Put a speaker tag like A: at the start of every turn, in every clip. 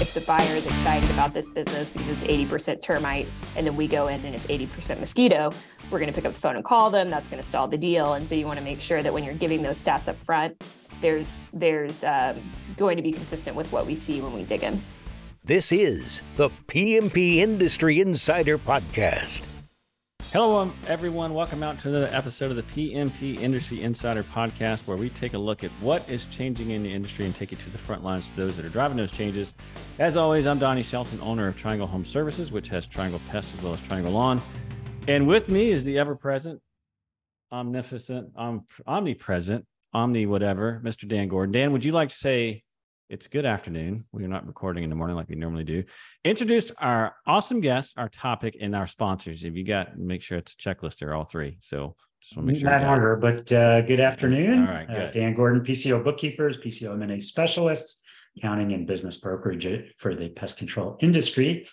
A: if the buyer is excited about this business because it's 80% termite and then we go in and it's 80% mosquito, we're going to pick up the phone and call them. That's going to stall the deal. And so you want to make sure that when you're giving those stats up front, there's there's um, going to be consistent with what we see when we dig in.
B: This is the PMP Industry Insider Podcast.
C: Hello, um, everyone. Welcome out to another episode of the PMP Industry Insider Podcast, where we take a look at what is changing in the industry and take it to the front lines for those that are driving those changes. As always, I'm Donnie Shelton, owner of Triangle Home Services, which has Triangle Pest as well as Triangle Lawn. And with me is the ever present, omnificent, omnipresent, omni whatever, Mr. Dan Gordon. Dan, would you like to say it's good afternoon. We are not recording in the morning like we normally do. Introduce our awesome guests, our topic, and our sponsors. If you got, make sure it's a checklist there, all three. So just want to make sure.
D: Not order, but uh, good afternoon.
C: All right,
D: Uh,
C: good.
D: Dan Gordon, PCO bookkeepers, PCO M&A specialists, accounting and business brokerage for the pest control industry.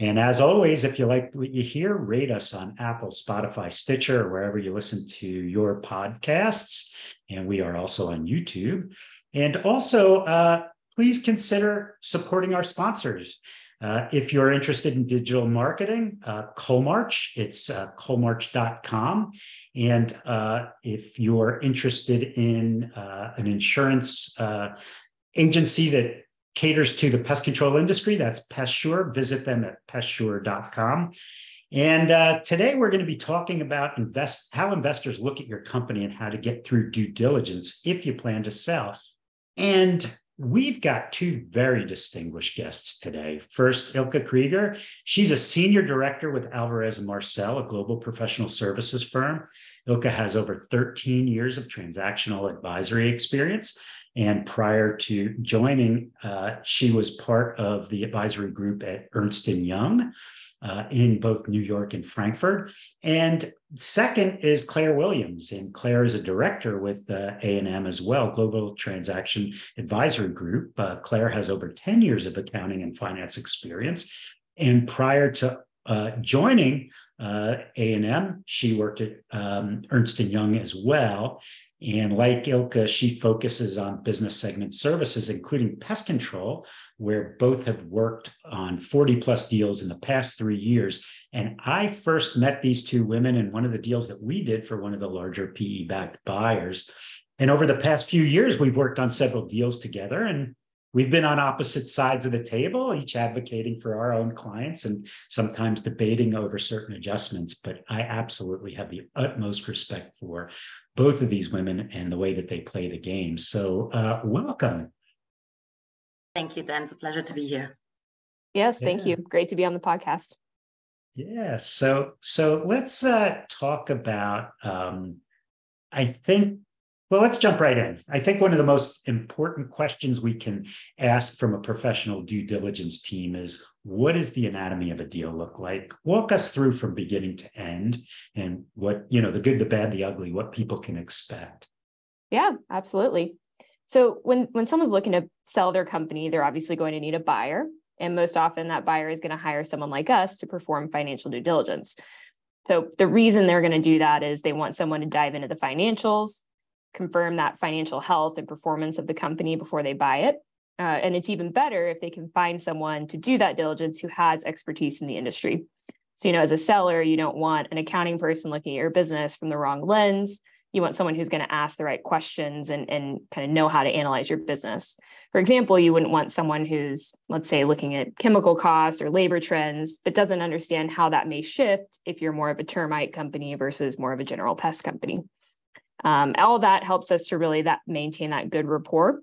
D: And as always, if you like what you hear, rate us on Apple, Spotify, Stitcher, or wherever you listen to your podcasts. And we are also on YouTube. And also, uh, please consider supporting our sponsors. Uh, if you're interested in digital marketing, uh, Coalmarch, it's uh, coalmarch.com. And uh, if you're interested in uh, an insurance uh, agency that caters to the pest control industry, that's PestSure. Visit them at pestsure.com. And uh, today we're going to be talking about invest how investors look at your company and how to get through due diligence if you plan to sell. And we've got two very distinguished guests today. First, Ilka Krieger. She's a senior director with Alvarez and Marsal, a global professional services firm. Ilka has over 13 years of transactional advisory experience. And prior to joining, uh, she was part of the advisory group at Ernst & Young uh, in both New York and Frankfurt. And second is Claire Williams. And Claire is a director with uh, A&M as well, Global Transaction Advisory Group. Uh, Claire has over 10 years of accounting and finance experience. And prior to uh, joining uh, A&M, she worked at um, Ernst & Young as well. And like Ilka, she focuses on business segment services, including pest control, where both have worked on 40 plus deals in the past three years. And I first met these two women in one of the deals that we did for one of the larger PE backed buyers. And over the past few years, we've worked on several deals together and we've been on opposite sides of the table, each advocating for our own clients and sometimes debating over certain adjustments. But I absolutely have the utmost respect for both of these women and the way that they play the game. So, uh, welcome.
E: Thank you, Dan. It's a pleasure to be here.
A: Yes, thank
D: Yeah.
A: you. Great to be on the podcast.
D: Yeah. So, so let's uh, talk about. Um, I think. Well, let's jump right in. I think one of the most important questions we can ask from a professional due diligence team is what does the anatomy of a deal look like? Walk us through from beginning to end and what, you know, the good, the bad, the ugly, what people can expect.
A: Yeah, absolutely. So when when someone's looking to sell their company, they're obviously going to need a buyer, and most often that buyer is going to hire someone like us to perform financial due diligence. So the reason they're going to do that is they want someone to dive into the financials, confirm that financial health and performance of the company before they buy it. Uh, and it's even better if they can find someone to do that diligence who has expertise in the industry. So, you know, as a seller, you don't want an accounting person looking at your business from the wrong lens. You want someone who's going to ask the right questions and, and kind of know how to analyze your business. For example, you wouldn't want someone who's, let's say, looking at chemical costs or labor trends, but doesn't understand how that may shift if you're more of a termite company versus more of a general pest company. Um, all that helps us to really that maintain that good rapport.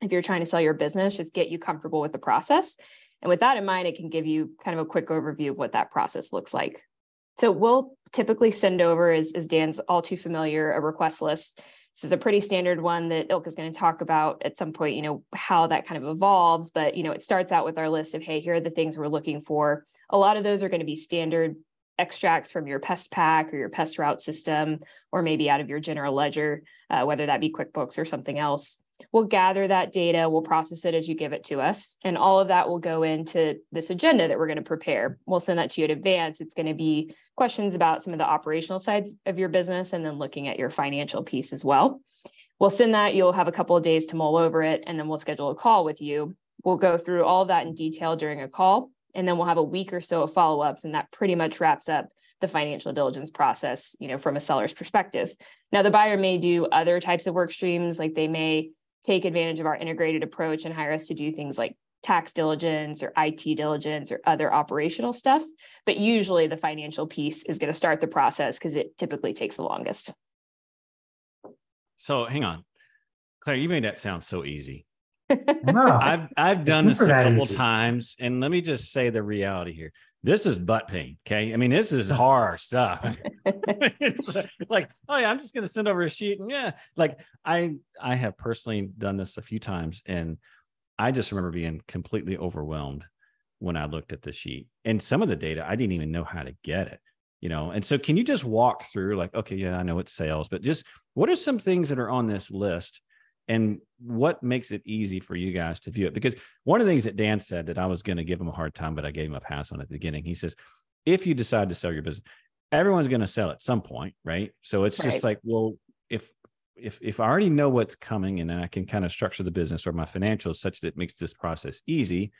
A: If you're trying to sell your business, just get you comfortable with the process. And with that in mind, it can give you kind of a quick overview of what that process looks like. So we'll typically send over, as, as Dan's all too familiar, a request list. This is a pretty standard one that Ilk is going to talk about at some point, you know, how that kind of evolves. But, you know, it starts out with our list of, hey, here are the things we're looking for. A lot of those are going to be standard extracts from your PestPac or your pest route system, or maybe out of your general ledger, uh, whether that be QuickBooks or something else. We'll gather that data, we'll process it as you give it to us, and all of that will go into this agenda that we're going to prepare. We'll send that to you in advance. It's going to be questions about some of the operational sides of your business and then looking at your financial piece as well. We'll send that, you'll have a couple of days to mull over it, and then we'll schedule a call with you we'll go through all of that in detail during a call, and then we'll have a week or so of follow ups, and that pretty much wraps up the financial diligence process, you know, from a seller's perspective. Now, the buyer may do other types of work streams, like they may take advantage of our integrated approach and hire us to do things like tax diligence or IT diligence or other operational stuff. But usually the financial piece is going to start the process because it typically takes the longest.
C: So hang on. Claire, you made that sound so easy.
D: No,
C: I've I've done this a couple
D: easy.
C: times, and let me just say the reality here. This is butt pain. Okay, I mean this is hard stuff. it's like, oh yeah, I'm just gonna send over a sheet, and yeah, like I I have personally done this a few times, and I just remember being completely overwhelmed when I looked at the sheet, and some of the data I didn't even know how to get it. You know, and so can you just walk through like, okay, yeah, I know it's sales, but just what are some things that are on this list and what makes it easy for you guys to view it? Because one of the things that dan said that i was going to give him a hard time but i gave him a pass on at the beginning he says if you decide to sell your business everyone's going to sell at some point right? So it's just like well if if if i already know what's coming and then i can kind of structure the business or my financials such that it makes this process easy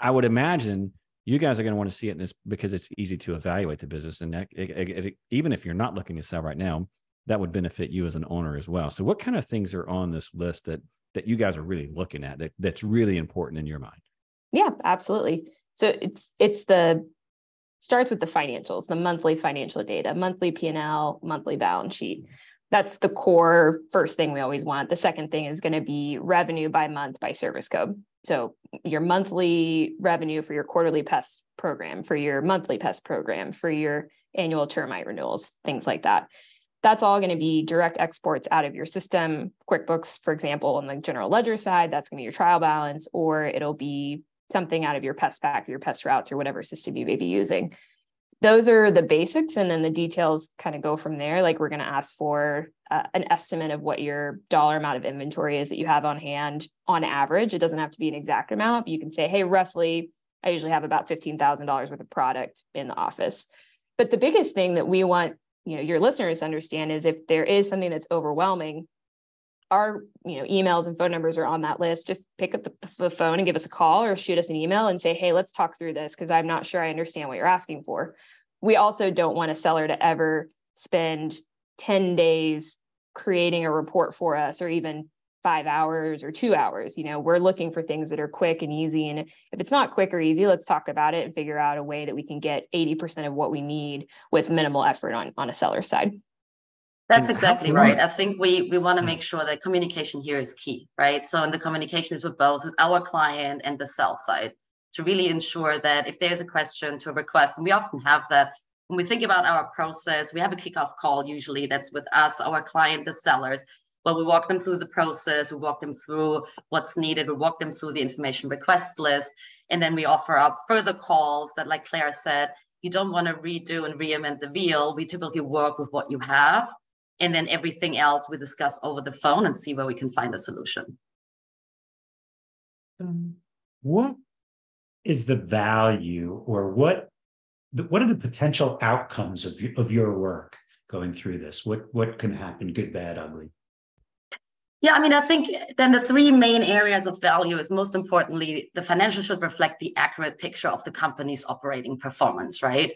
C: i would imagine you guys are going to want to see it in this because it's easy to evaluate the business and that, it- it- it- even if you're not looking to sell right now that would benefit you as an owner as well. So what kind of things are on this list that that you guys are really looking at that that's really important in your mind?
A: Yeah, absolutely. So it's it's the starts with the financials, the monthly financial data, monthly P&L, monthly balance sheet. That's the core first thing we always want. The second thing is going to be revenue by month by service code. So your monthly revenue for your quarterly pest program, for your monthly pest program, for your annual termite renewals, things like that. That's all going to be direct exports out of your system. QuickBooks, for example, on the general ledger side, that's going to be your trial balance, or it'll be something out of your PestPac, your PestRoutes, or whatever system you may be using. Those are the basics, and then the details kind of go from there. Like we're going to ask for uh, an estimate of what your dollar amount of inventory is that you have on hand on average. It doesn't have to be an exact amount. But you can say, hey, roughly, I usually have about $15,000 worth of product in the office. But the biggest thing that we want you know your listeners understand is if there is something that's overwhelming our you know emails and phone numbers are on that list. Just pick up the, the phone and give us a call or shoot us an email and say hey let's talk through this because i'm not sure i understand what you're asking for. We also don't want a seller to ever spend 10 days creating a report for us or even five hours or two hours you know we're looking for things that are quick and easy and if it's not quick or easy let's talk about it and figure out a way that we can get 80% of what we need with minimal effort on on a seller side
E: That's exactly right. I think we we want to make sure that communication here is key, right? So, and the communication is with both with our client and the sell side to really ensure that if there's a question to a request, and we often have that when we think about our process, we have a kickoff call usually that's with us, our client, the sellers. But we walk them through the process, we walk them through what's needed, we walk them through the information request list, and then we offer up further calls that, like Claire said, you don't want to redo and reinvent the wheel. We typically work with what you have and then everything else we discuss over the phone and see where we can find a solution.
D: Um, what is the value or what, what are the potential outcomes of, of your work going through this? What, what can happen, good, bad, ugly?
E: Yeah, I mean, I think then the three main areas of value is most importantly, the financial should reflect the accurate picture of the company's operating performance, right?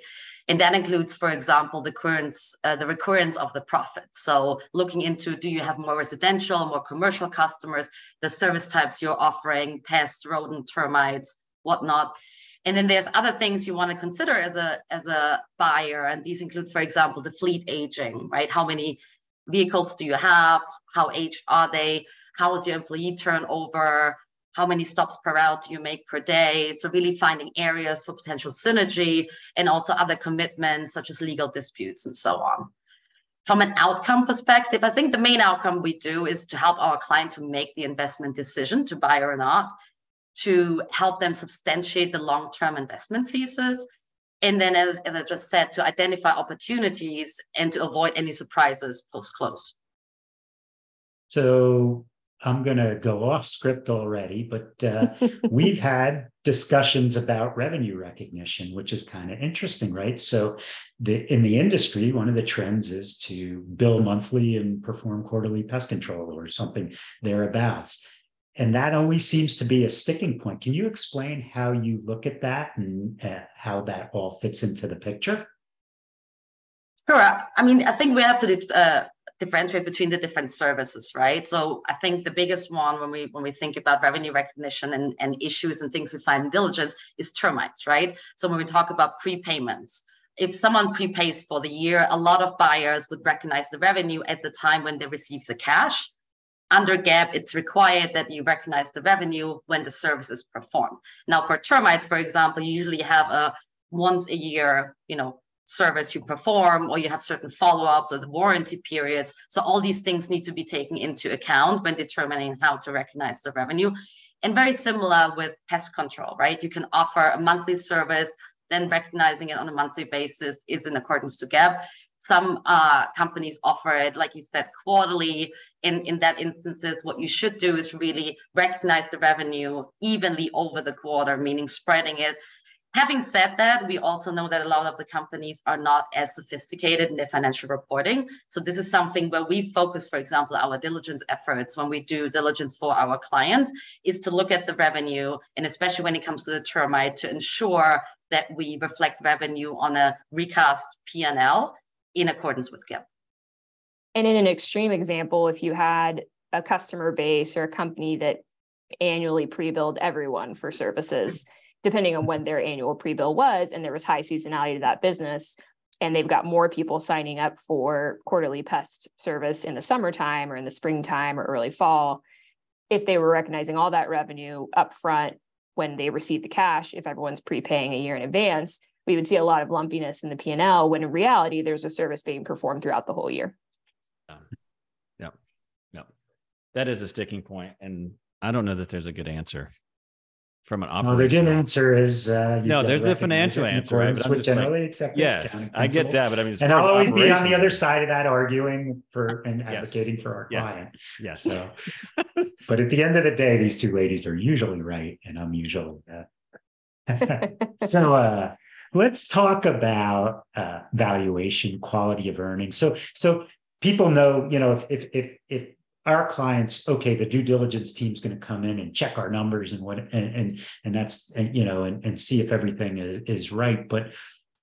E: And that includes, for example, the currents, uh, the recurrence of the profits. So looking into do you have more residential, more commercial customers, the service types you're offering, pests, rodent, termites, whatnot. And then there's other things you want to consider as a as a buyer, and these include, for example, the fleet aging, right? How many vehicles do you have? How aged are they? How is your employee turnover? How many stops per route do you make per day? So really finding areas for potential synergy and also other commitments such as legal disputes and so on. From an outcome perspective, I think the main outcome we do is to help our client to make the investment decision to buy or not, to help them substantiate the long-term investment thesis, and then as, as I just said, to identify opportunities and to avoid any surprises post-close.
D: So I'm going to go off script already, but uh, we've had discussions about revenue recognition, which is kind of interesting, right? So, the in the industry, one of the trends is to bill monthly and perform quarterly pest control or something thereabouts. and that always seems to be a sticking point. Can you explain how you look at that and uh, how that all fits into the picture?
E: Sure. I mean, I think we have to uh, differentiate between the different services, right? So I think the biggest one when we when we think about revenue recognition and, and issues and things we find in diligence is termites, right? So when we talk about prepayments, if someone prepays for the year, a lot of buyers would recognize the revenue at the time when they receive the cash. Under GAAP, it's required that you recognize the revenue when the service is performed. Now, for termites, for example, you usually have a once a year, you know, service you perform or you have certain follow-ups or the warranty periods so all these things need to be taken into account when determining how to recognize the revenue and very similar with pest control right you can offer a monthly service then recognizing it on a monthly basis is in accordance to GAAP. Some uh, companies offer it, like you said, quarterly. In, in that instances, what you should do is really recognize the revenue evenly over the quarter, meaning spreading it Having said that, we also know that a lot of the companies are not as sophisticated in their financial reporting. So this is something where we focus, for example, our diligence efforts when we do diligence for our clients is to look at the revenue and especially when it comes to the termite to ensure that we reflect revenue on a recast P&L in accordance with GAAP.
A: And in an extreme example, if you had a customer base or a company that annually pre-billed everyone for services, depending on when their annual pre-bill was and there was high seasonality to that business and they've got more people signing up for quarterly pest service in the summertime or in the springtime or early fall if they were recognizing all that revenue up front when they receive the cash if everyone's prepaying a year in advance we would see a lot of lumpiness in the p&l when in reality there's a service being performed throughout the whole year.
C: Yeah. Yeah that is a sticking point and i don't know that there's a good answer from an operational.
D: No, the good answer is uh,
C: no. There's the financial answer, right?
D: But I'm generally like,
C: Yes, I get that, but I mean,
D: and I'll always be on the other side of that, arguing for and advocating
C: yes.
D: for our
C: yes.
D: client.
C: Yes.
D: So, but at the end of the day, these two ladies are usually right, and I'm usually. Uh, so uh, let's talk about uh, valuation, quality of earnings. So, so people know, you know, if if if if our clients okay the due diligence team's going to come in and check our numbers and what and and, and that's and, you know and, and see if everything is, is right. But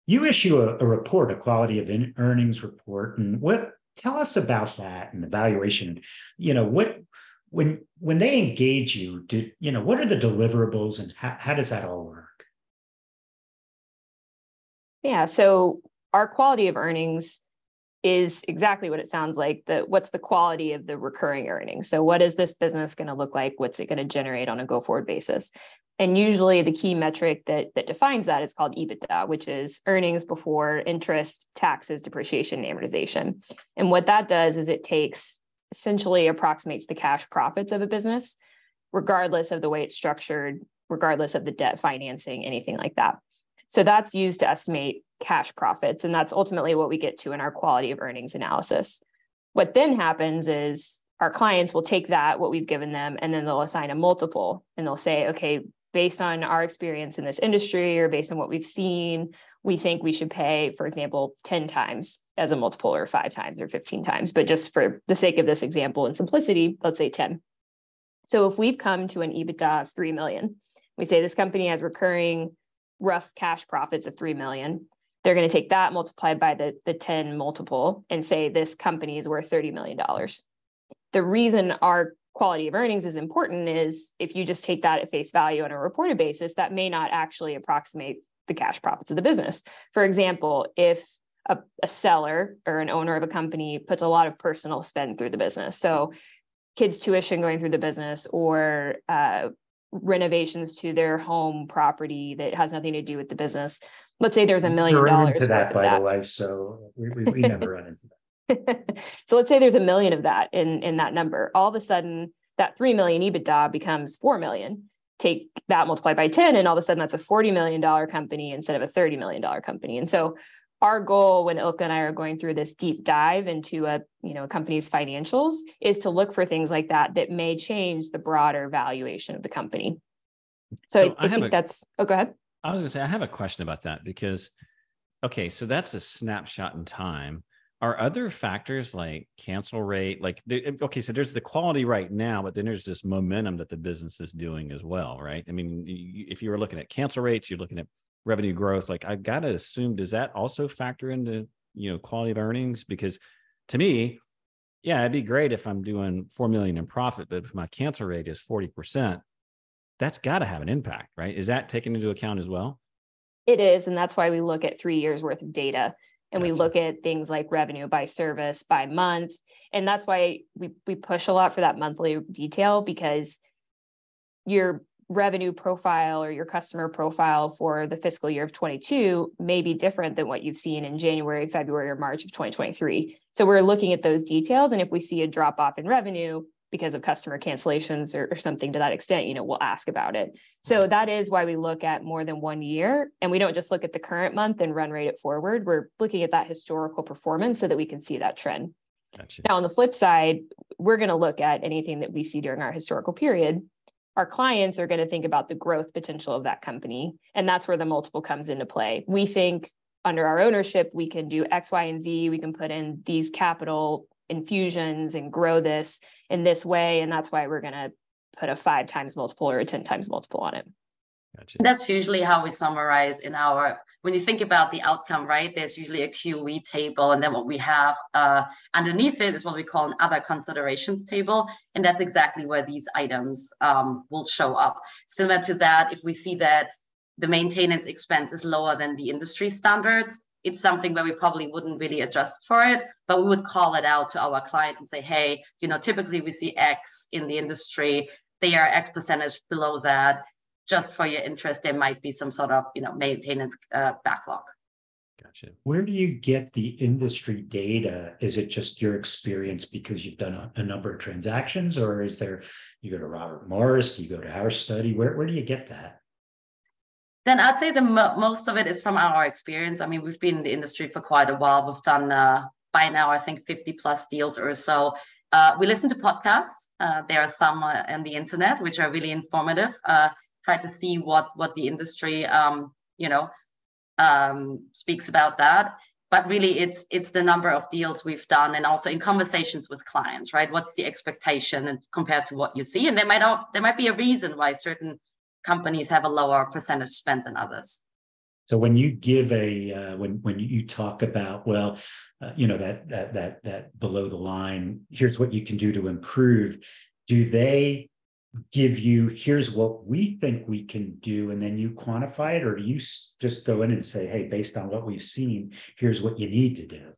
D: you issue a, a report a quality of in, earnings report and what tell us about that and the valuation. You know what when when they engage you did you know what are the deliverables and how, how does that all work?
A: Yeah so our quality of earnings is exactly what it sounds like the what's the quality of the recurring earnings? So what is this business going to look like? What's it going to generate on a go forward basis? And usually the key metric that that defines that is called ebitda which is earnings before interest taxes depreciation and amortization. And what that does is it takes essentially approximates the cash profits of a business regardless of the way it's structured regardless of the debt financing anything like that so that's used to estimate cash profits. And that's ultimately what we get to in our quality of earnings analysis. What then happens is our clients will take that, what we've given them, and then they'll assign a multiple and they'll say, okay, based on our experience in this industry or based on what we've seen, we think we should pay, for example, 10 times as a multiple or five times or 15 times. But just for the sake of this example and simplicity, let's say 10. So if we've come to an EBITDA of 3 million, we say this company has recurring rough cash profits of 3 million they're going to take that multiplied by the, the 10 multiple and say this company is worth $30 million. The reason our quality of earnings is important is if you just take that at face value on a reported basis, that may not actually approximate the cash profits of the business. For example, if a, a seller or an owner of a company puts a lot of personal spend through the business, so kids' tuition going through the business or uh, renovations to their home property that has nothing to do with the business. Let's say there's a million dollars.
D: Into that, by that. the way, so we, we, we never run into
A: that. so let's say there's a million of that in in that number. All of a sudden, that three million EBITDA becomes four million. Take that multiplied by 10, and all of a sudden that's a $40 million company instead of a $30 million company. And so our goal when Ilka and I are going through this deep dive into a you know a company's financials is to look for things like that that may change the broader valuation of the company. So, so I, I, think a, that's oh go ahead.
C: I was gonna say I have a question about that because okay, so that's a snapshot in time. are other factors like cancel rate like eh, okay so there's the quality right now but then there's this momentum that the business is doing as well right i mean if you were looking at cancel rates you're looking at revenue growth like i've got to assume does that also factor into you know quality of earnings? Because to me yeah it'd be great if i'm doing 4 million in profit but if my cancel rate is 40% that's got to have an impact right? Is that taken into account as well?
A: It is and that's why we look at three years worth of data and gotcha. we look at things like revenue by service by month and that's why we we push a lot for that monthly detail because your revenue profile or your customer profile for the fiscal year of 22 may be different than what you've seen in January, February, or March of 2023. So we're looking at those details. And if we see a drop off in revenue because of customer cancellations or, or, something to that extent, you know, we'll ask about it. So that is why we look at more than one year. And we don't just look at the current month and run rate it forward. We're looking at that historical performance so that we can see that trend. Gotcha. Now, on the flip side, we're going to look at anything that we see during our historical period our clients are going to think about the growth potential of that company. And that's where the multiple comes into play. We think under our ownership, we can do X, Y, and Z. We can put in these capital infusions and grow this in this way. And that's why we're going to put a five times multiple or a 10 times multiple on it.
E: Gotcha. That's usually how we summarize in our when you think about the outcome, right? There's usually a QE table, and then what we have uh, underneath it is what we call an other considerations table, and that's exactly where these items um, will show up. Similar to that, if we see that the maintenance expense is lower than the industry standards, it's something where we probably wouldn't really adjust for it, but we would call it out to our client and say, hey, you know, typically we see X in the industry, they are X percentage below that just for your interest, there might be some sort of you know maintenance uh, backlog.
D: Gotcha. Where do you get the industry data? Is it just your experience because you've done a, a number of transactions, or is there you go to Robert Morris, you go to our study? Where where do you get that?
E: Then I'd say the mo- most of it is from our experience. I mean, we've been in the industry for quite a while. We've done uh, by now, I think, 50 plus deals or so. Uh, we listen to podcasts. Uh, there are some uh, on the internet which are really informative. Try to see what what the industry um, you know um, speaks about that. But really it's it's the number of deals we've done and also in conversations with clients right? What's the expectation and compared to what you see? And there might not there might be a reason why certain companies have a lower percentage spent than others.
D: So when you give a uh, when when you talk about well uh, you know that that that that below the line here's what you can do to improve do they give you here's what we think we can do and then you quantify it or do you just go in and say hey based on what we've seen here's what you need to do.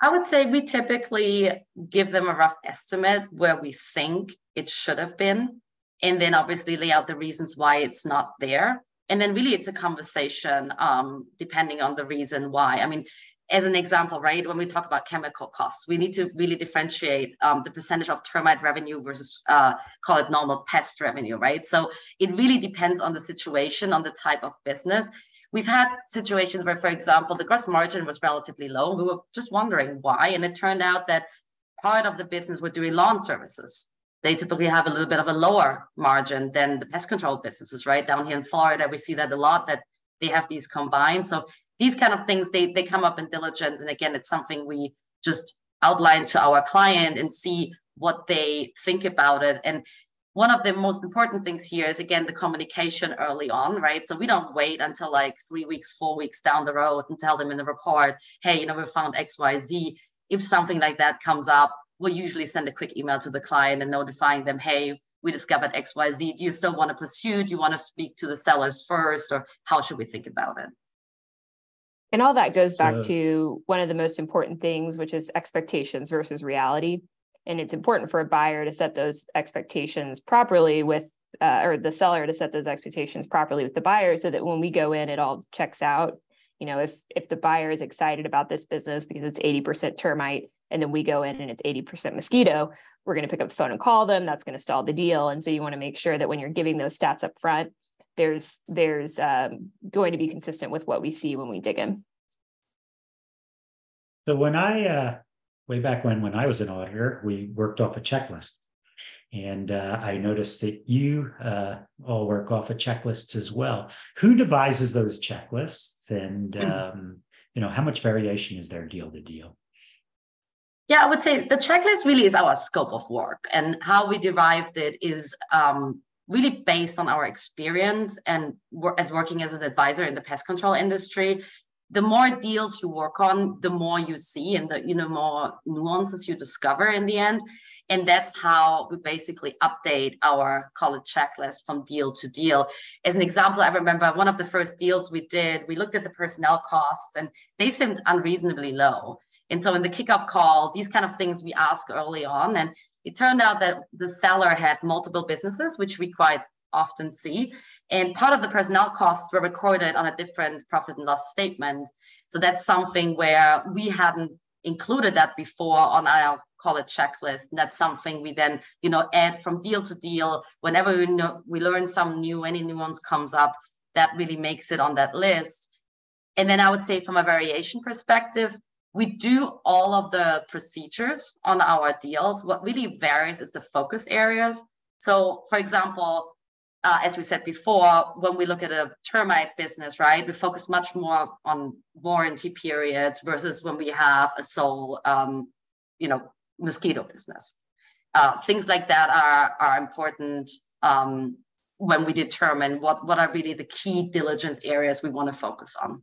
E: I would say we typically give them a rough estimate where we think it should have been and then obviously lay out the reasons why it's not there and then really it's a conversation um, depending on the reason why. I mean as an example, right, when we talk about chemical costs, we need to really differentiate um, the percentage of termite revenue versus uh, call it normal pest revenue, right? So it really depends on the situation, on the type of business. We've had situations where, for example, the gross margin was relatively low. We were just wondering why. And it turned out that part of the business were doing lawn services. They typically have a little bit of a lower margin than the pest control businesses, right? Down here in Florida, we see that a lot that they have these combined. So these kind of things they they come up in diligence. And again it's something we just outline to our client and see what they think about it. And one of the most important things here is again the communication early on right? So we don't wait until like three weeks four weeks down the road and tell them in the report hey you know we found xyz if something like that comes up we'll usually send a quick email to the client and notifying them hey we discovered xyz do you still want to pursue? Do you want to speak to the sellers first? Or how should we think about it
A: and all that goes back to one of the most important things, which is expectations versus reality. And it's important for a buyer to set those expectations properly with, uh, or the seller to set those expectations properly with the buyer so that when we go in, it all checks out. You know, if if the buyer is excited about this business because it's 80% termite, and then we go in and it's 80% mosquito, we're going to pick up the phone and call them. That's going to stall the deal. And so you want to make sure that when you're giving those stats up front, there's there's um, going to be consistent with what we see when we dig in.
D: So when I uh, way back when when I was an auditor, we worked off a checklist, and uh, I noticed that you uh, all work off of checklists as well. Who devises those checklists, and hmm. um, you know, how much variation is there deal to deal?
E: Yeah, I would say the checklist really is our scope of work, and how we derived it is um, really based on our experience and as working as an advisor in the pest control industry. The more deals you work on, the more you see, and the you know more nuances you discover in the end. And that's how we basically update our college checklist from deal to deal. As an example, I remember one of the first deals we did, we looked at the personnel costs and they seemed unreasonably low. And so in the kickoff call, these kind of things we ask early on. And it turned out that the seller had multiple businesses, which we quite often see. And part of the personnel costs were recorded on a different profit and loss statement. So that's something where we hadn't included that before on our call it checklist. And that's something we then, you know, add from deal to deal. Whenever we know we learn some new, any new nuance comes up, that really makes it on that list. And then I would say from a variation perspective, we do all of the procedures on our deals. What really varies is the focus areas. So, for example, uh, as we said before, when we look at a termite business, right, we focus much more on warranty periods versus when we have a sole, um, you know, mosquito business. Uh, things like that are are important um, when we determine what what are really the key diligence areas we want to focus on.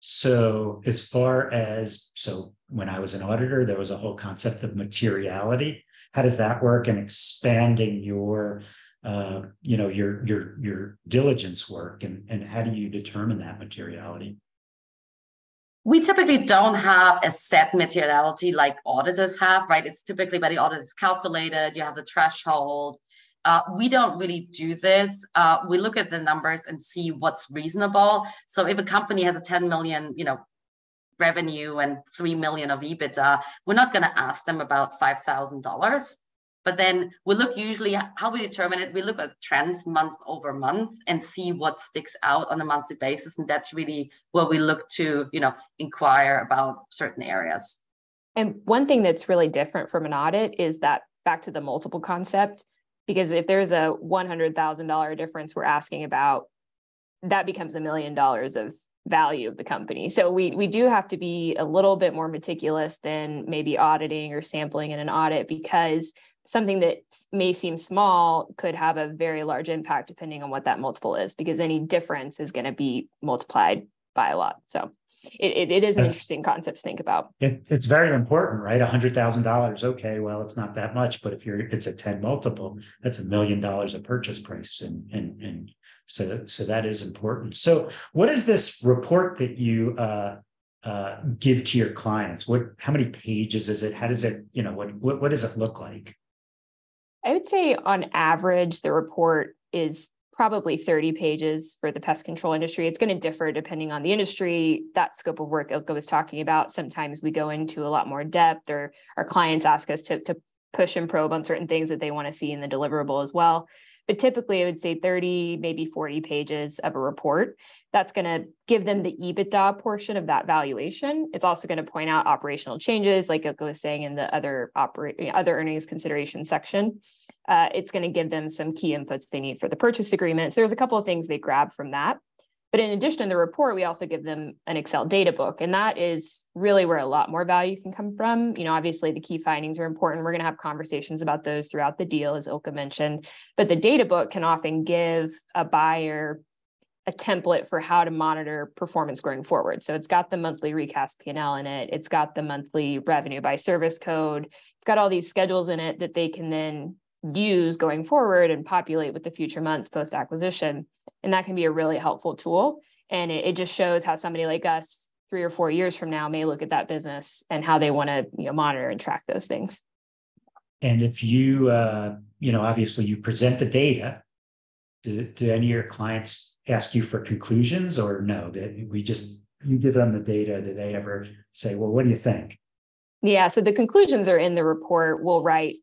D: So, as far as so, when I was an auditor, there was a whole concept of materiality. How does that work? And expanding your, uh, you know, your your your diligence work, and and how do you determine that materiality?
E: We typically don't have a set materiality like auditors have, right? It's typically by the auditors calculated. You have the threshold, uh, we don't really do this. Uh, we look at the numbers and see what's reasonable. So if a company has a 10 million, you know, revenue and 3 million of EBITDA, we're not going to ask them about $5,000. But then we look usually how we determine it. We look at trends month over month and see what sticks out on a monthly basis. And that's really where we look to, you know, inquire about certain areas.
A: And one thing that's really different from an audit is that back to the multiple concept because if there's a $100,000 difference we're asking about, that becomes a million dollars of value of the company. So we we do have to be a little bit more meticulous than maybe auditing or sampling in an audit because something that may seem small could have a very large impact depending on what that multiple is because any difference is going to be multiplied by a lot. So it, it, it is an That's, interesting concept to think about.
D: It, it's very important, right? A hundred thousand dollars. Okay, well, it's not that much, but if you're it's a 10 multiple, that's a million dollars of purchase price. And and and so so that is important. So what is this report that you uh uh, give to your clients? What, how many pages is it? How does it, you know, what, what, what does it look like?
A: I would say on average, the report is probably 30 pages for the pest control industry. It's going to differ depending on the industry. That scope of work Ilka was talking about, sometimes we go into a lot more depth or our clients ask us to, to push and probe on certain things that they want to see in the deliverable as well. But typically, I would say 30, maybe 40 pages of a report. That's going to give them the EBITDA portion of that valuation. It's also going to point out operational changes, like Ilka was saying in the other operate other earnings consideration section uh, it's going to give them some key inputs they need for the purchase agreement. So there's a couple of things they grab from that. But in addition to the report, we also give them an Excel data book. And that is really where a lot more value can come from. You know, obviously the key findings are important. We're going to have conversations about those throughout the deal, as Ilka mentioned. But the data book can often give a buyer a template for how to monitor performance going forward. So it's got the monthly recast P&L in it. It's got the monthly revenue by service code. It's got all these schedules in it that they can then use going forward and populate with the future months post acquisition. And that can be a really helpful tool. And it, it, just shows how somebody like us three or four years from now may look at that business and how they want to you know, monitor and track those things.
D: And if you, uh, you know, obviously you present the data, do, do any of your clients ask you for conclusions or no, that we just, you give them the data, do they ever say, well, what do you think?
A: Yeah, so the conclusions are in the report. We'll write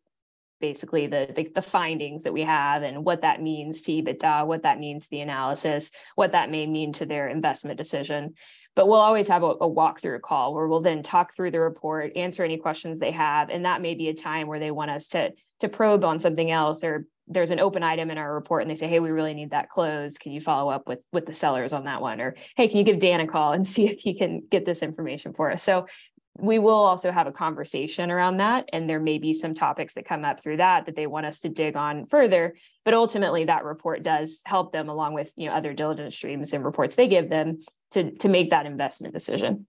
A: basically the, the, the findings that we have and what that means to EBITDA, what that means to the analysis, what that may mean to their investment decision. But we'll always have a, a walkthrough call where we'll then talk through the report, answer any questions they have, and that may be a time where they want us to to probe on something else or there's an open item in our report and they say hey we really need that closed. Can you follow up with with the sellers on that one? Or hey can you give dan a call and see if he can get this information for us? So we will also have a conversation around that and there may be some topics that come up through that that they want us to dig on further but ultimately that report does help them along with you know other diligence streams and reports they give them to to make that investment decision.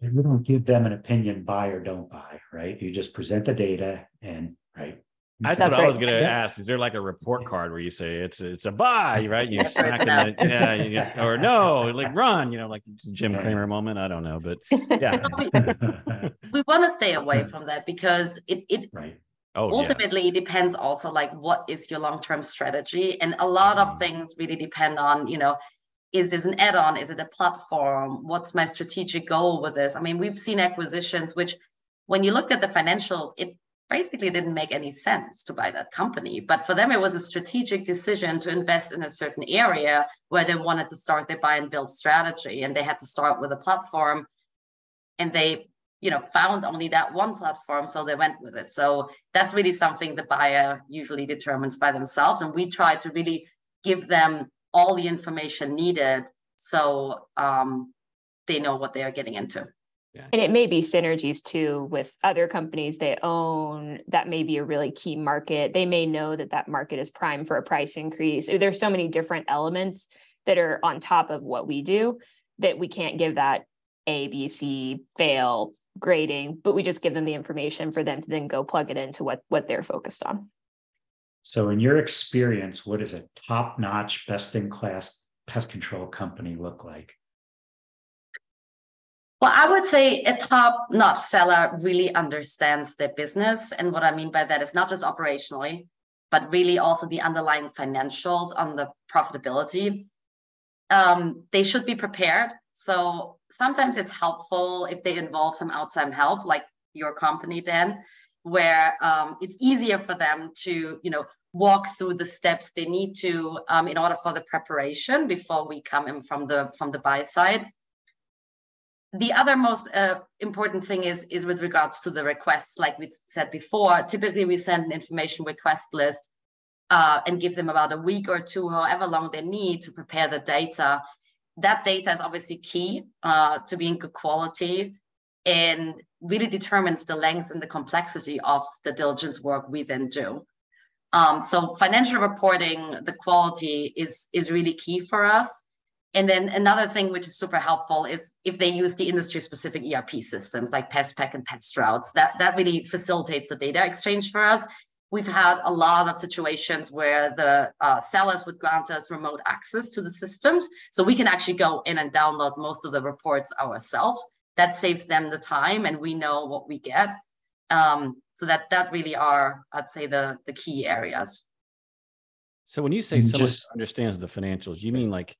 D: You don't give them an opinion buy or don't buy right? You just present the data and right
C: that's, That's what right. I was going to yeah. ask. Is there like a report card where you say it's it's a buy, right? You smack it, yeah, you, or no, like run, you know, like Jim Cramer moment. I don't know, but yeah,
E: we, we want to stay away from that because it it right. Oh, ultimately yeah. it depends also like what is your long-term strategy and a lot of mm. things really depend on you know is this an add-on is it a platform what's my strategic goal with this i mean we've seen acquisitions which when you looked at the financials it basically didn't make any sense to buy that company. But for them, it was a strategic decision to invest in a certain area where they wanted to start their buy and build strategy. And they had to start with a platform and they you know found only that one platform so they went with it so that's really something the buyer usually determines by themselves and we try to really give them all the information needed so um, they know what they are getting into
A: yeah. And it may be synergies too with other companies they own. That may be a really key market. They may know that that market is prime for a price increase. There's so many different elements that are on top of what we do that we can't give that A, B, C, fail grading, but we just give them the information for them to then go plug it into what, what they're focused on.
D: So, in your experience, what does a top notch, best in class pest control company look like?
E: Well, I would say a top notch seller really understands their business. And what I mean by that is not just operationally, but really also the underlying financials on the profitability. Um, they should be prepared. So sometimes it's helpful if they involve some outside help, like your company, then, where um, it's easier for them to, you know, walk through the steps they need to um, in order for the preparation before we come in from the from the buy side the other most uh, important thing is is with regards to the requests like we said before typically we send an information request list uh, and give them about a week or two however long they need to prepare the data. That data is obviously key uh, to being good quality and really determines the length and the complexity of the diligence work we then do. Um, so financial reporting the quality is is really key for us and then another thing which is super helpful is if they use the industry specific ERP systems like PestPac and PestRoutes, that, that really facilitates the data exchange for us. We've had a lot of situations where the uh, sellers would grant us remote access to the systems. So we can actually go in and download most of the reports ourselves. That saves them the time and we know what we get. Um, so that that really are, I'd say, the, the key areas.
C: So when you say someone just, understands the financials, you mean like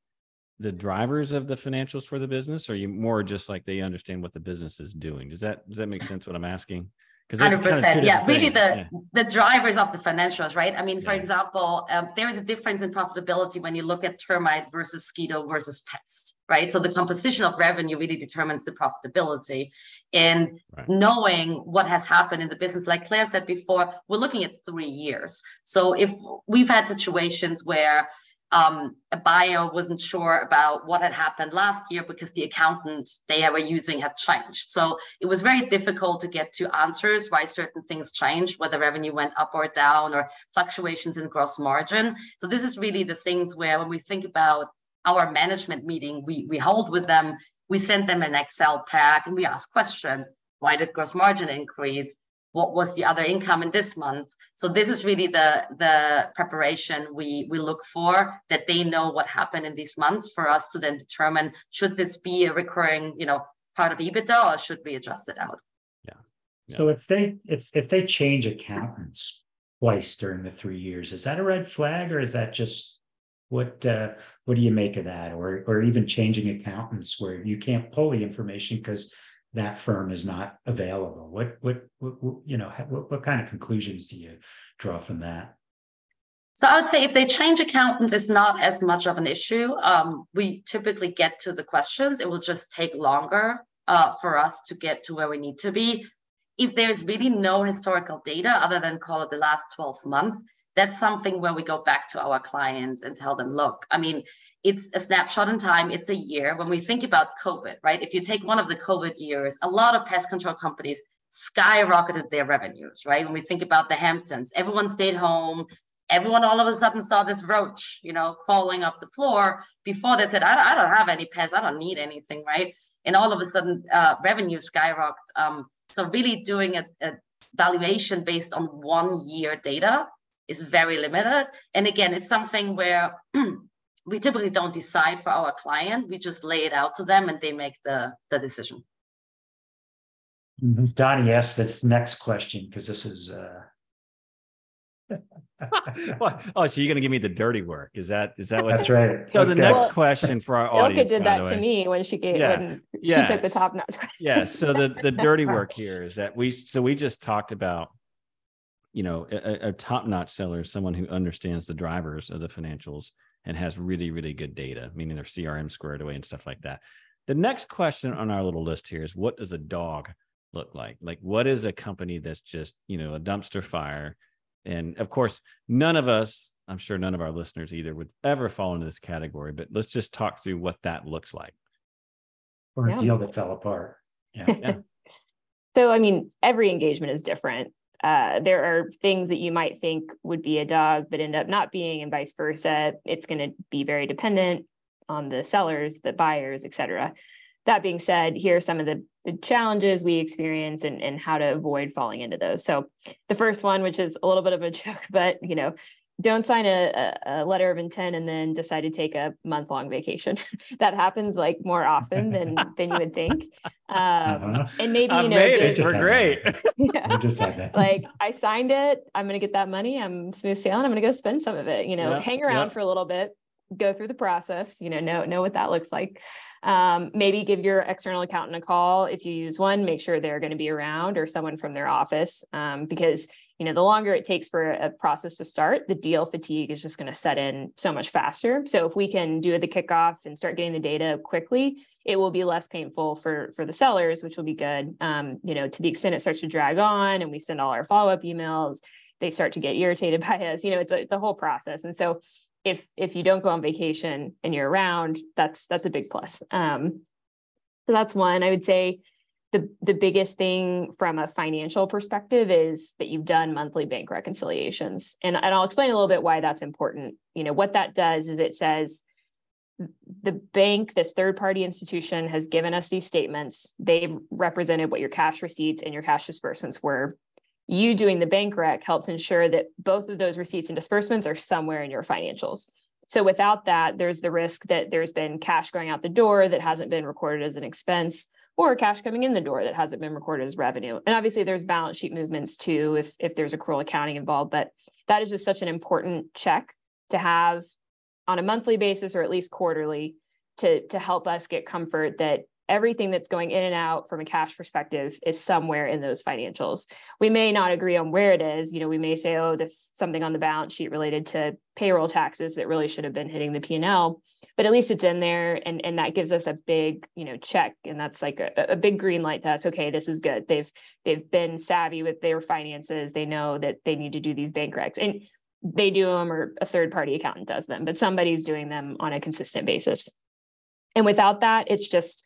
C: the drivers of the financials for the business or you more just like they understand what the business is doing does that does that make sense what i'm asking
E: because 100% kind of yeah really the yeah. the drivers of the financials right i mean for yeah. example um, there is a difference in profitability when you look at termite versus mosquito versus pest right so the composition of revenue really determines the profitability and right. knowing what has happened in the business like claire said before we're looking at three years so if we've had situations where um, a buyer wasn't sure about what had happened last year because the accountant they were using had changed. So it was very difficult to get to answers why certain things changed, whether revenue went up or down, or fluctuations in gross margin. So this is really the things where when we think about our management meeting, we, we hold with them, we send them an Excel pack and we ask question, why did gross margin increase? What was the other income in this month. So this is really the the preparation we we look for that they know what happened in these months for us to then determine should this be a recurring you know part of ebitda or should we adjust it out?
C: Yeah,
D: yeah. so if they if if they change accountants twice during the three years is that a red flag or is that just what uh, what do you make of that? Or or even changing accountants where you can't pull the information because that firm is not available. What, what, what you know, what, what kind of conclusions do you draw from that?
E: So I would say if they change accountants, it's not as much of an issue. Um, we typically get to the questions. It will just take longer uh, for us to get to where we need to be. If there's really no historical data other than call it the last 12 months, that's something where we go back to our clients and tell them, look, I mean, it's a snapshot in time, it's a year. When we think about COVID, right? If you take one of the COVID years, a lot of pest control companies skyrocketed their revenues, right? When we think about the Hamptons, everyone stayed home. Everyone all of a sudden saw this roach, you know, crawling up the floor. Before they said, I don't, I don't have any pests, I don't need anything, right? And all of a sudden, uh, revenue skyrocketed. Um, so really doing a, a valuation based on one year data is very limited. And again, it's something where we typically don't decide for our client. We just lay it out to them and they make the, the decision.
D: Mm-hmm. Donnie asked this next question because this is uh
C: oh, so you're going to give me the dirty work? Is that is that what?
D: That's right.
C: So
D: Let's
C: the
D: go.
C: next question for our
A: Ilka
C: audience.
A: did that to me when she gave
C: Yeah.
A: when she
C: Yes.
A: took the top notch.
C: yeah so the the dirty work here is that we so we just talked about you know a, a top-notch seller is someone who understands the drivers of the financials and has really really good data meaning their crm squared away and stuff like that the next question on our little list here is what does a dog look like like what is a company that's just you know a dumpster fire and of course none of us i'm sure none of our listeners either would ever fall into this category but let's just talk through what that looks like
D: or a
A: Yeah.
D: deal that fell apart. Yeah.
C: Yeah.
A: So, I mean, every engagement is different. Uh, there are things that you might think would be a dog, but end up not being, and vice versa. It's going to be very dependent on the sellers, the buyers, et cetera. That being said, here are some of the, the challenges we experience and, and how to avoid falling into those. So, the first one, which is a little bit of a joke, but you know, don't sign a, a, a letter of intent and then decide to take a month long vacation. that happens like more often than than you would think. Um,
D: Uh-huh.
A: and maybe
C: i
A: you know
C: made
A: the-
C: it we're great
A: yeah.
D: We just had that.
A: like I signed it. I'm gonna get that money. I'm smooth sailing. I'm gonna go spend some of it. You know,
C: Yeah,
A: hang around
C: yeah.
A: for a little bit, go through the process. You know, know know what that looks like. Um, maybe give your external accountant a call if you use one. Make sure they're going to be around or someone from their office, um, because you know the longer it takes for a process to start, the deal fatigue is just going to set in so much faster. So if we can do the kickoff and start getting the data quickly, it will be less painful for for the sellers, which will be good. Um, you know, to the extent it starts to drag on and we send all our follow up emails, they start to get irritated by us. You know, it's a, it's a whole process. And so if if you don't go on vacation and you're around, that's that's a big plus. Um, so that's one. I would say the the biggest thing from a financial perspective is that you've done monthly bank reconciliations, and and I'll explain a little bit why that's important. You know, what that does is it says the bank, this third party institution, has given us these statements. They've represented what your cash receipts and your cash disbursements were. You doing the bank rec helps ensure that both of those receipts and disbursements are somewhere in your financials. So without that, there's the risk that there's been cash going out the door that hasn't been recorded as an expense or cash coming in the door that hasn't been recorded as revenue. And obviously there's balance sheet movements too if if there's accrual accounting involved, but that is just such an important check to have on a monthly basis or at least quarterly to to help us get comfort that everything that's going in and out from a cash perspective is somewhere in those financials. We may not agree on where it is. You know, we may say, oh, this something on the balance sheet related to payroll taxes that really should have been hitting the P&L, but at least it's in there and, and that gives us a big, you know, check. And that's like a, a big green light to us. Okay, this is good. They've they've been savvy with their finances. They know that they need to do these bank recs. And they do them or a third party accountant does them, but somebody's doing them on a consistent basis. And without that, it's just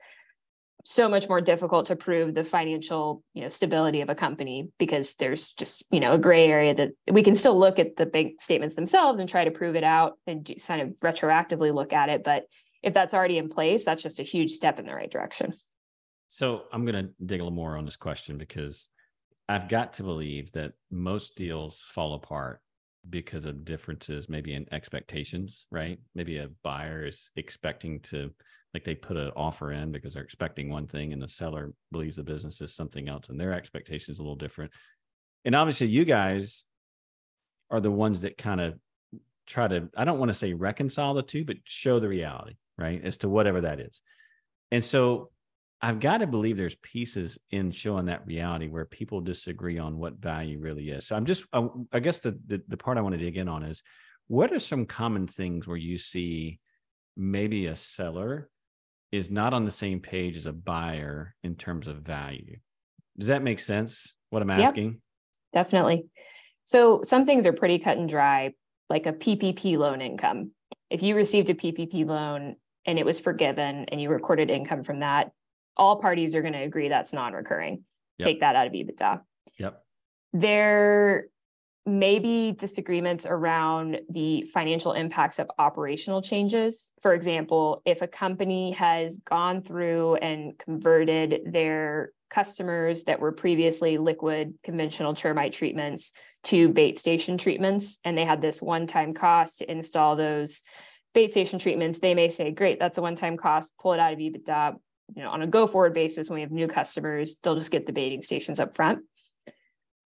A: so much more difficult to prove the financial you know stability of a company because there's just you know a gray area that we can still look at the bank statements themselves and try to prove it out and do, kind of retroactively look at it but if that's already in place that's just a huge step in the right direction
C: So I'm going to dig a little more on this question because I've got to believe that most deals fall apart because of differences, maybe in expectations, right? Maybe a buyer is expecting to, like, they put an offer in because they're expecting one thing, and the seller believes the business is something else, and their expectation is a little different. And obviously, you guys are the ones that kind of try to, I don't want to say reconcile the two, but show the reality, right? As to whatever that is. And so I've got to believe there's pieces in showing that reality where people disagree on what value really is. So I'm just, I, I guess the, the the part I want to dig in on is, what are some common things where you see maybe a seller is not on the same page as a buyer in terms of value? Does that make sense? What I'm
A: Yep.
C: asking?
A: definitely So some things are pretty cut and dry, like a PPP loan income. If you received a PPP loan and it was forgiven and you recorded income from that, all parties are going to agree that's non-recurring. Yep. Take that out of EBITDA.
C: Yep.
A: There may be disagreements around the financial impacts of operational changes. For example, if a company has gone through and converted their customers that were previously liquid conventional termite treatments to bait station treatments, and they had this one time cost to install those bait station treatments, they may say, Great, that's a one time cost, pull it out of EBITDA. You know, on a go forward basis, when we have new customers, they'll just get the baiting stations up front.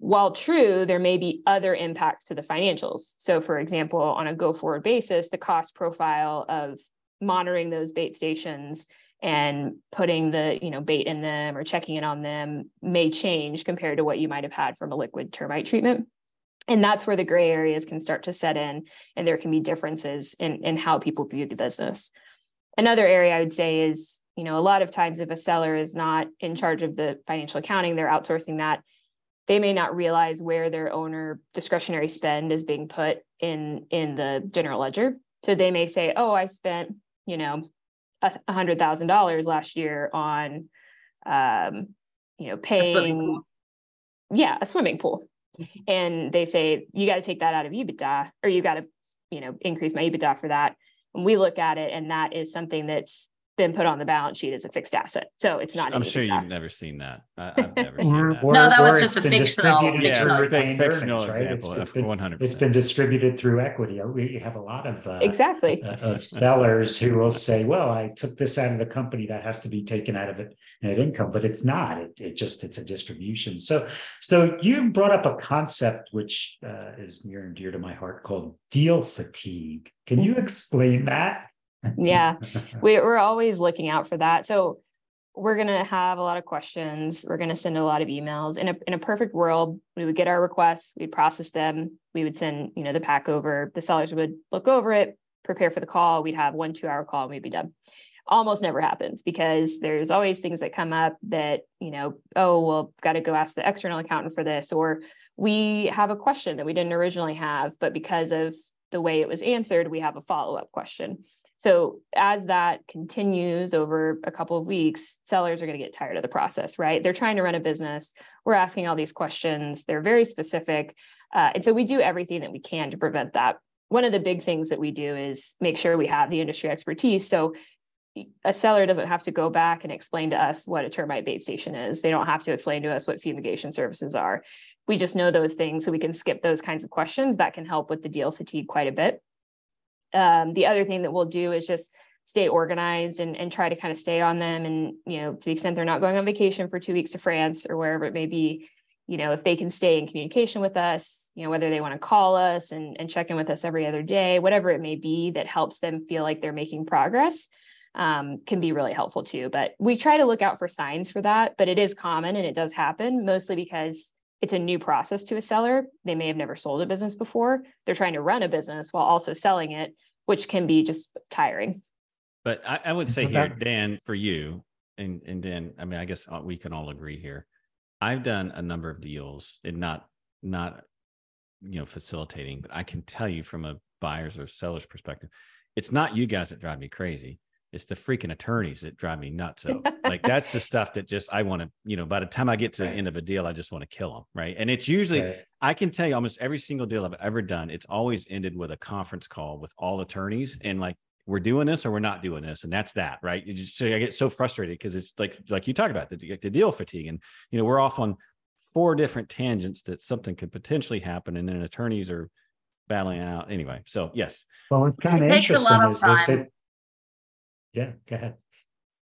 A: While true, there may be other impacts to the financials. So, for example, on a go forward basis, the cost profile of monitoring those bait stations and putting the you know bait in them or checking in on them may change compared to what you might have had from a liquid termite treatment and that's where the gray areas can start to set in and there can be differences in, in how people view the business another area i would say is you know a lot of times if a seller is not in charge of the financial accounting they're outsourcing that they may not realize where their owner discretionary spend is being put in in the general ledger. So they may say oh i spent you know a hundred thousand dollars last year on um you know paying yeah a swimming pool. Mm-hmm. and they say you got to take that out of ebitda or you got to you know increase my ebitda for that. And we look at it and that is something that's been put on the balance sheet as a fixed asset. So it's not.
C: I'm sure you've never seen that. I, have never seen
E: that. no, that was just a fictional,
C: fictional, yeah, fictional earnings, right? example.
D: It's, it's
C: been, 100%.
D: It's been distributed through equity. We have a lot of uh,
A: exactly
D: uh, of sellers who will say, "Well, I took this out of the company that has to be taken out of it net income," but it's not. It, it just it's a distribution. So, so you brought up a concept which uh, is near and dear to my heart called deal fatigue. Can you mm-hmm. explain that?
A: Yeah, we, we're always looking out for that. So we're going to have a lot of questions. We're going to send a lot of emails. In a, in a perfect world, we would get our requests, we'd process them, we would send, you know, the pack over, the sellers would look over it, prepare for the call. We'd have one, two hour call and we'd be done. Almost never happens because there's always things that come up that, you know, oh, well, got to go ask the external accountant for this, or we have a question that we didn't originally have, but because of the way it was answered, we have a follow up question. So as that continues over a couple of weeks, sellers are going to get tired of the process, right? They're trying to run a business. We're asking all these questions. They're very specific. Uh, and so we do everything that we can to prevent that. One of the big things that we do is make sure we have the industry expertise. So a seller doesn't have to go back and explain to us what a termite bait station is. They don't have to explain to us what fumigation services are. We just know those things so we can skip those kinds of questions. That can help with the deal fatigue quite a bit um, the other thing that we'll do is just stay organized and, and try to kind of stay on them and you know to the extent they're not going on vacation for two weeks to france or wherever it may be you know if they can stay in communication with us you know whether they want to call us and, and check in with us every other day whatever it may be that helps them feel like they're making progress um, can be really helpful too. But we try to look out for signs for that but it is common and it does happen mostly because it's a new process to a seller. They may have never sold a business before. They're trying to run a business while also selling it, which can be just tiring.
C: But I, I would say here, Dan, for you, and and Dan, I mean, I guess uh, we can all agree here. I've done a number of deals, and not not you know facilitating, but I can tell you from a buyer's or seller's perspective, it's not you guys that drive me crazy it's the freaking attorneys that drive me nuts. So like that's the stuff that just I want to, you know, by the time I get to the end of a deal, I just want to kill them. Right. And it's usually right. I can tell you almost every single deal I've ever done, it's always ended with a conference call with all attorneys and like we're doing this or we're not doing this. And that's that. Right. You just so I get so frustrated because it's like like you talk about the, the deal fatigue. And you know, we're off on four different tangents that something could potentially happen. And then attorneys are battling out anyway. So yes.
D: Well, what's kind of interesting is that, that yeah, go ahead.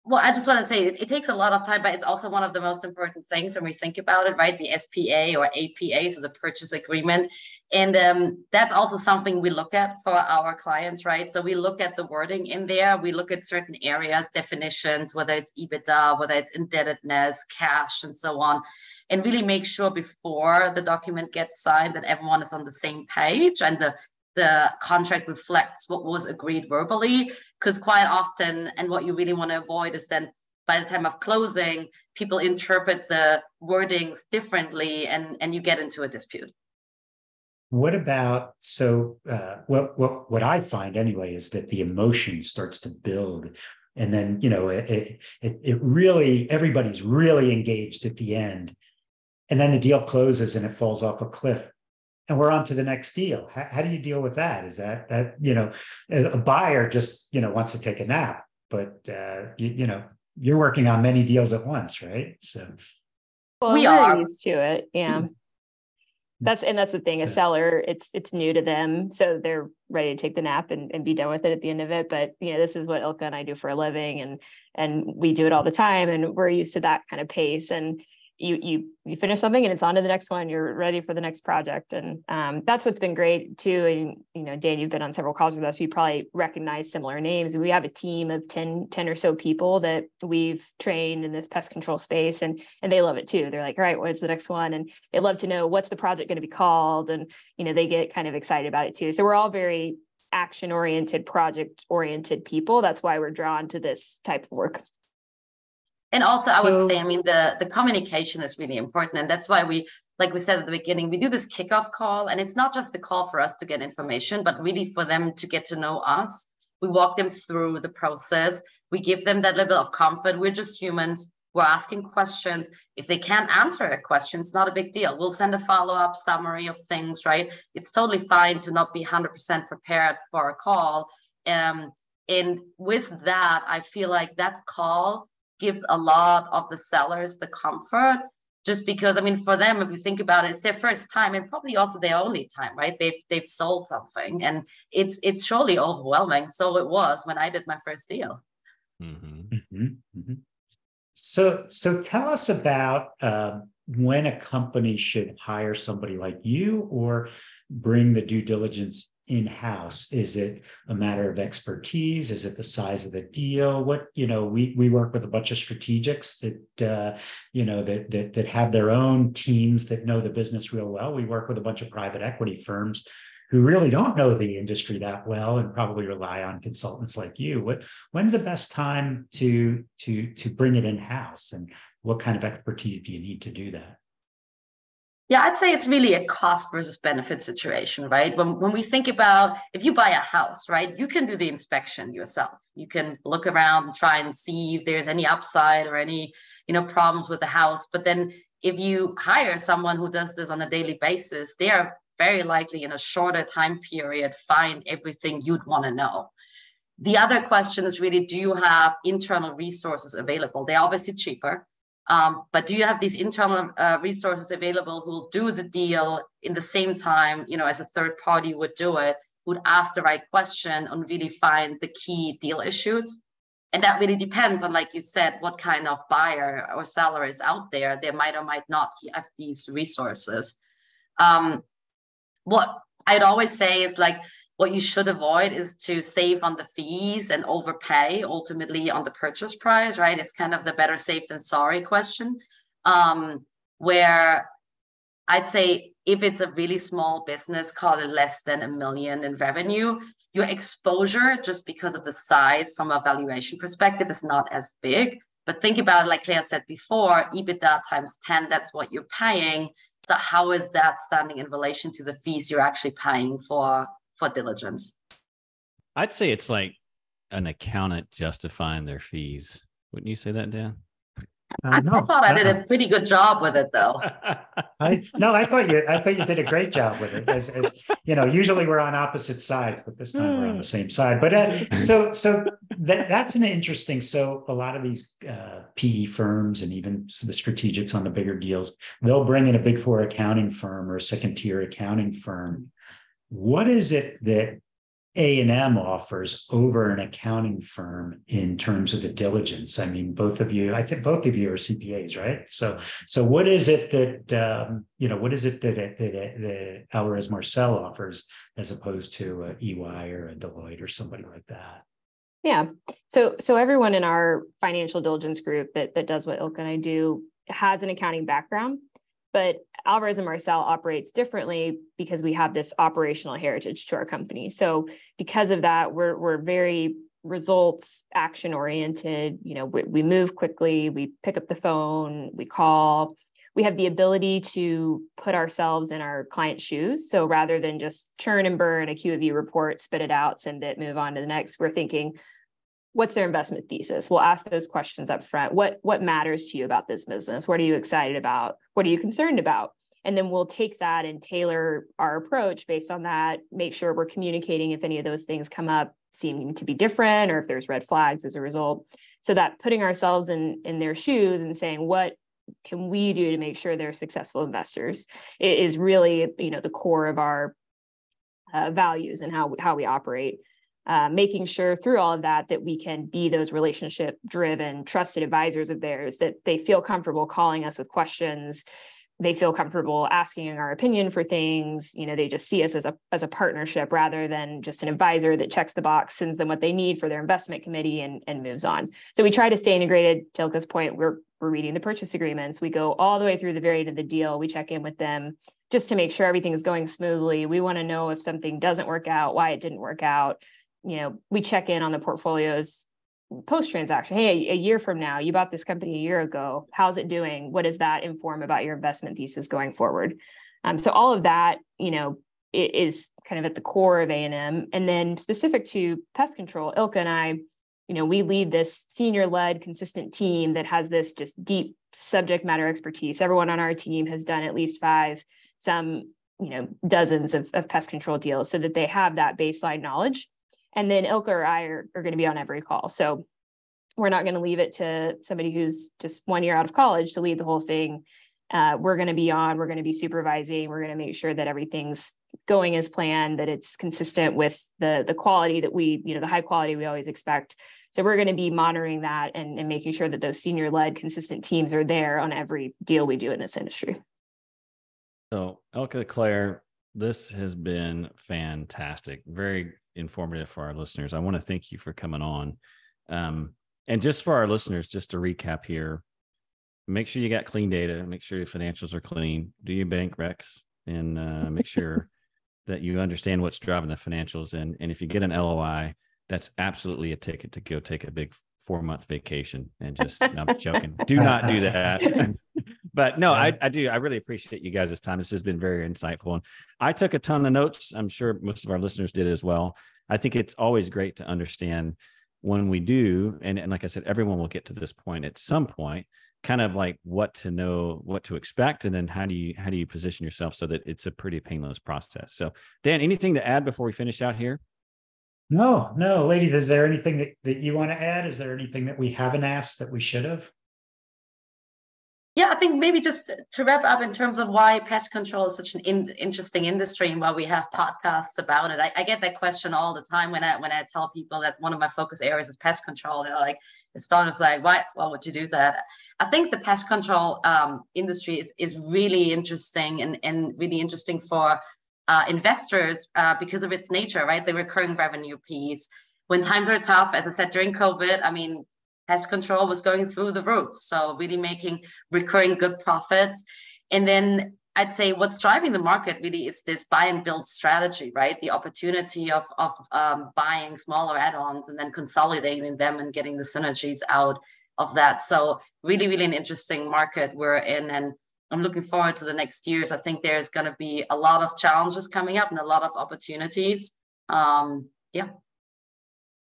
E: Well, I just want to say it, it, takes a lot of time, but it's also one of the most important things when we think about it, right? The SPA or APA, so the purchase agreement. And um, that's also something we look at for our clients, right? So we look at the wording in there, we look at certain areas, definitions, whether it's EBITDA, whether it's indebtedness, cash, and so on, and really make sure before the document gets signed that everyone is on the same page and the the contract reflects what was agreed verbally because quite often and what you really want to avoid is then by the time of closing people interpret the wordings differently and and you get into a dispute.
D: What about so uh, what what what I find anyway is that the emotion starts to build, and then you know it it it really everybody's really engaged at the end, and then the deal closes and it falls off a cliff, and we're on to the next deal. How, how do you deal with that? Is that that you know a buyer just you know wants to take a nap, but uh, you, you know you're working on many deals at once, right? So
A: well, we are used to it, yeah that's and that's the thing a seller it's it's new to them so they're ready to take the nap and, and be done with it at the end of it but you know this is what ilka and i do for a living and and we do it all the time and we're used to that kind of pace and you you you finish something and it's on to the next one you're ready for the next project. And um, that's what's been great too. And you know dan you've been on several calls with us. You probably recognize similar names. We have a team of 10 10 or so people that we've trained in this pest control space and and they love it too. They're like all right what's the next one? And they love to know what's the project going to be called? And you know they get kind of excited about it too. So we're all very action oriented project oriented people. That's why we're drawn to this type of work
E: and also i would so, say i mean the the communication is really important. And that's why we like we said at the beginning we do this kickoff call. And it's not just a call for us to get information but really for them to get to know us. We walk them through the process. We give them that level of comfort. We're just humans. We're asking questions. If they can't answer a question it's not a big deal. We'll send a follow-up summary of things right? It's totally fine to not be 100% prepared for a call. Um, and with that i feel like that call gives a lot of the sellers the comfort just because i mean for them if you think about it it's their first time and probably also their only time right they've they've sold something and it's it's surely overwhelming so it was when i did my first deal
D: mm-hmm. Mm-hmm. Mm-hmm. so so tell us about uh, when a company should hire somebody like you or bring the due diligence in-house? Is it a matter of expertise? Is it the size of the deal? What you know we we work with a bunch of strategics that uh, you know that, that that have their own teams that know the business real well. We work with a bunch of private equity firms who really don't know the industry that well and probably rely on consultants like you. What when's the best time to to to bring it in-house? And what kind of expertise do you need to do that
E: yeah, I'd say it's really a cost versus benefit situation, right? When, when we think about if you buy a house, right, you can do the inspection yourself. You can look around and try and see if there's any upside or any, you know, problems with the house. But then if you hire someone who does this on a daily basis, they are very likely in a shorter time period find everything you'd want to know. The other question is really do you have internal resources available? They're obviously cheaper um, but do you have these internal uh, resources available who will do the deal in the same time, you know, as a third party would do it, would ask the right question and really find the key deal issues? And that really depends on, like you said, what kind of buyer or seller is out there. They might or might not have these resources. Um, what I'd always say is like, what you should avoid is to save on the fees and overpay ultimately on the purchase price, right? It's kind of the better safe than sorry question. Um, where I'd say if it's a really small business, call it less than a million in revenue, your exposure, just because of the size from a valuation perspective, is not as big. But think about it, like Claire said before, EBITDA times 10, that's what you're paying. So how is that standing in relation to the fees you're actually paying for for diligence.
C: I'd say it's like an accountant justifying their fees. Wouldn't you say that, Dan?
E: Uh, I, no, I, thought I did a pretty good job with it, though.
D: I no, I thought you, I thought you did a great job with it. As, as you know, usually we're on opposite sides, but this time we're on the same side. But uh, so, so that, that's an interesting. So a lot of these uh, PE firms and even the strategics on the bigger deals, they'll bring in a big four accounting firm or a second tier accounting firm what is it that a&M offers over an accounting firm in terms of the diligence? I mean, both of you, I think both of you are CPAs, right? So, so what is it that, um, you know, what is it that, that, that Alvarez Marsal offers as opposed to a EY or a Deloitte or somebody like that?
A: Yeah. So, so everyone in our financial diligence group that, that does what Ilka and I do has an accounting background. But Alvarez and Marsal operates differently because we have this operational heritage to our company. So because of that, we're we're very results action oriented. You know, we, we move quickly, we pick up the phone, we call, we have the ability to put ourselves in our client's shoes. So rather than just churn and burn a Q of U report, spit it out, send it, move on to the next, we're thinking, what's their investment thesis? We'll ask those questions up front. What what matters to you about this business? What are you excited about? What are you concerned about? And then we'll take that and tailor our approach based on that, make sure we're communicating if any of those things come up seeming to be different or if there's red flags as a result. So that putting ourselves in in their shoes and saying what can we do to make sure they're successful investors is really you know the core of our uh, values and how how we operate uh, making sure through all of that that we can be those relationship driven trusted advisors of theirs that they feel comfortable calling us with questions. They feel comfortable asking our opinion for things. You know they just see us as a as a partnership rather than just an advisor that checks the box sends them what they need for their investment committee and, and moves on. So we try to stay integrated. To ilka's point we're we're reading the purchase agreements. We go all the way through the very end of the deal. We check in with them just to make sure everything is going smoothly. We want to know if something doesn't work out why it didn't work out you know we check in on the portfolios post transaction hey a year from now you bought this company a year ago. How's it doing? What does that inform about your investment thesis going forward? Um, so all of that you know is kind of at the core of a&m and then specific to pest control ilka and i you know we lead this senior led consistent team that has this just deep subject matter expertise. Everyone on our team has done at least five some you know dozens of, of pest control deals so that they have that baseline knowledge and then Ilka or I are, are going to be on every call. So we're not going to leave it to somebody who's just one year out of college to lead the whole thing. Uh, we're going to be on, we're going to be supervising, we're going to make sure that everything's going as planned, that it's consistent with the the quality that we, you know, the high quality we always expect. So we're going to be monitoring that and, and making sure that those senior led consistent teams are there on every deal we do in this industry.
C: So Ilka Claire, this has been fantastic. Very informative for our listeners. I want to thank you for coming on. Um, and just for our listeners, just to recap here, make sure you got clean data, make sure your financials are clean, do your bank recs, and uh, make sure that you understand what's driving the financials. And, and if you get an LOI, that's absolutely a ticket to go take a big four month vacation and just no, I'm joking. Do not do that. but no, I, I do. I really appreciate you guys' time. This has been very insightful. And I took a ton of notes. I'm sure most of our listeners did as well. I think it's always great to understand when we do, and, and like I said, everyone will get to this point at some point, kind of like what to know, what to expect, and then how do you how do you position yourself so that it's a pretty painless process. So Dan, anything to add before we finish out here?
D: No, no, lady, is there anything that, that you want to add? Is there anything that we haven't asked that we should have?
E: Yeah, I think maybe just to wrap up in terms of why pest control is such an in, interesting industry and why we have podcasts about it. I, I, get that question all the time when I when I tell people that one of my focus areas is pest control. They're like, it's starters like, why why would you do that? I think the pest control um, industry is is really interesting and and really interesting for uh, investors uh, because of its nature, right? The recurring revenue piece. When times are tough, as I said during COVID, I mean, pest control was going through the roof. So really making recurring good profits. And then I'd say what's driving the market really is this buy and build strategy, right? The opportunity of, of um, buying smaller add-ons and then consolidating them and getting the synergies out of that. So really, really an interesting market we're in. And I'm looking forward to the next years. I think there's going to be a lot of challenges coming up and a lot of opportunities. Um, yeah.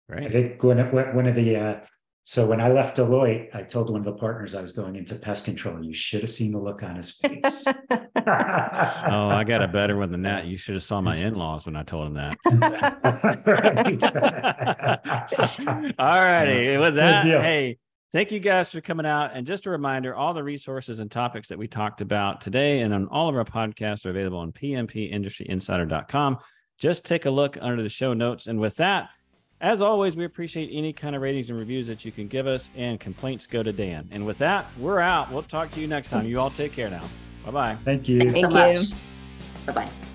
D: Right. I think one of, one of the uh, so when I left Deloitte, I told one of the partners I was going into pest control. You should have seen the look on his face. oh,
C: I got a better one than that. You should have saw my in-laws when I told him that. so, all righty. With that, hey, Thank you guys for coming out. And just a reminder all the resources and topics that we talked about today and on all of our podcasts are available on pmpindustryinsider.com. Just take a look under the show notes. And with that, as always, we appreciate any kind of ratings and reviews that you can give us, and complaints go to Dan. And with that, we're out. We'll talk to you next time. You all take care now. Bye bye.
D: Thank you.
E: Thanks Thank so you. Bye bye.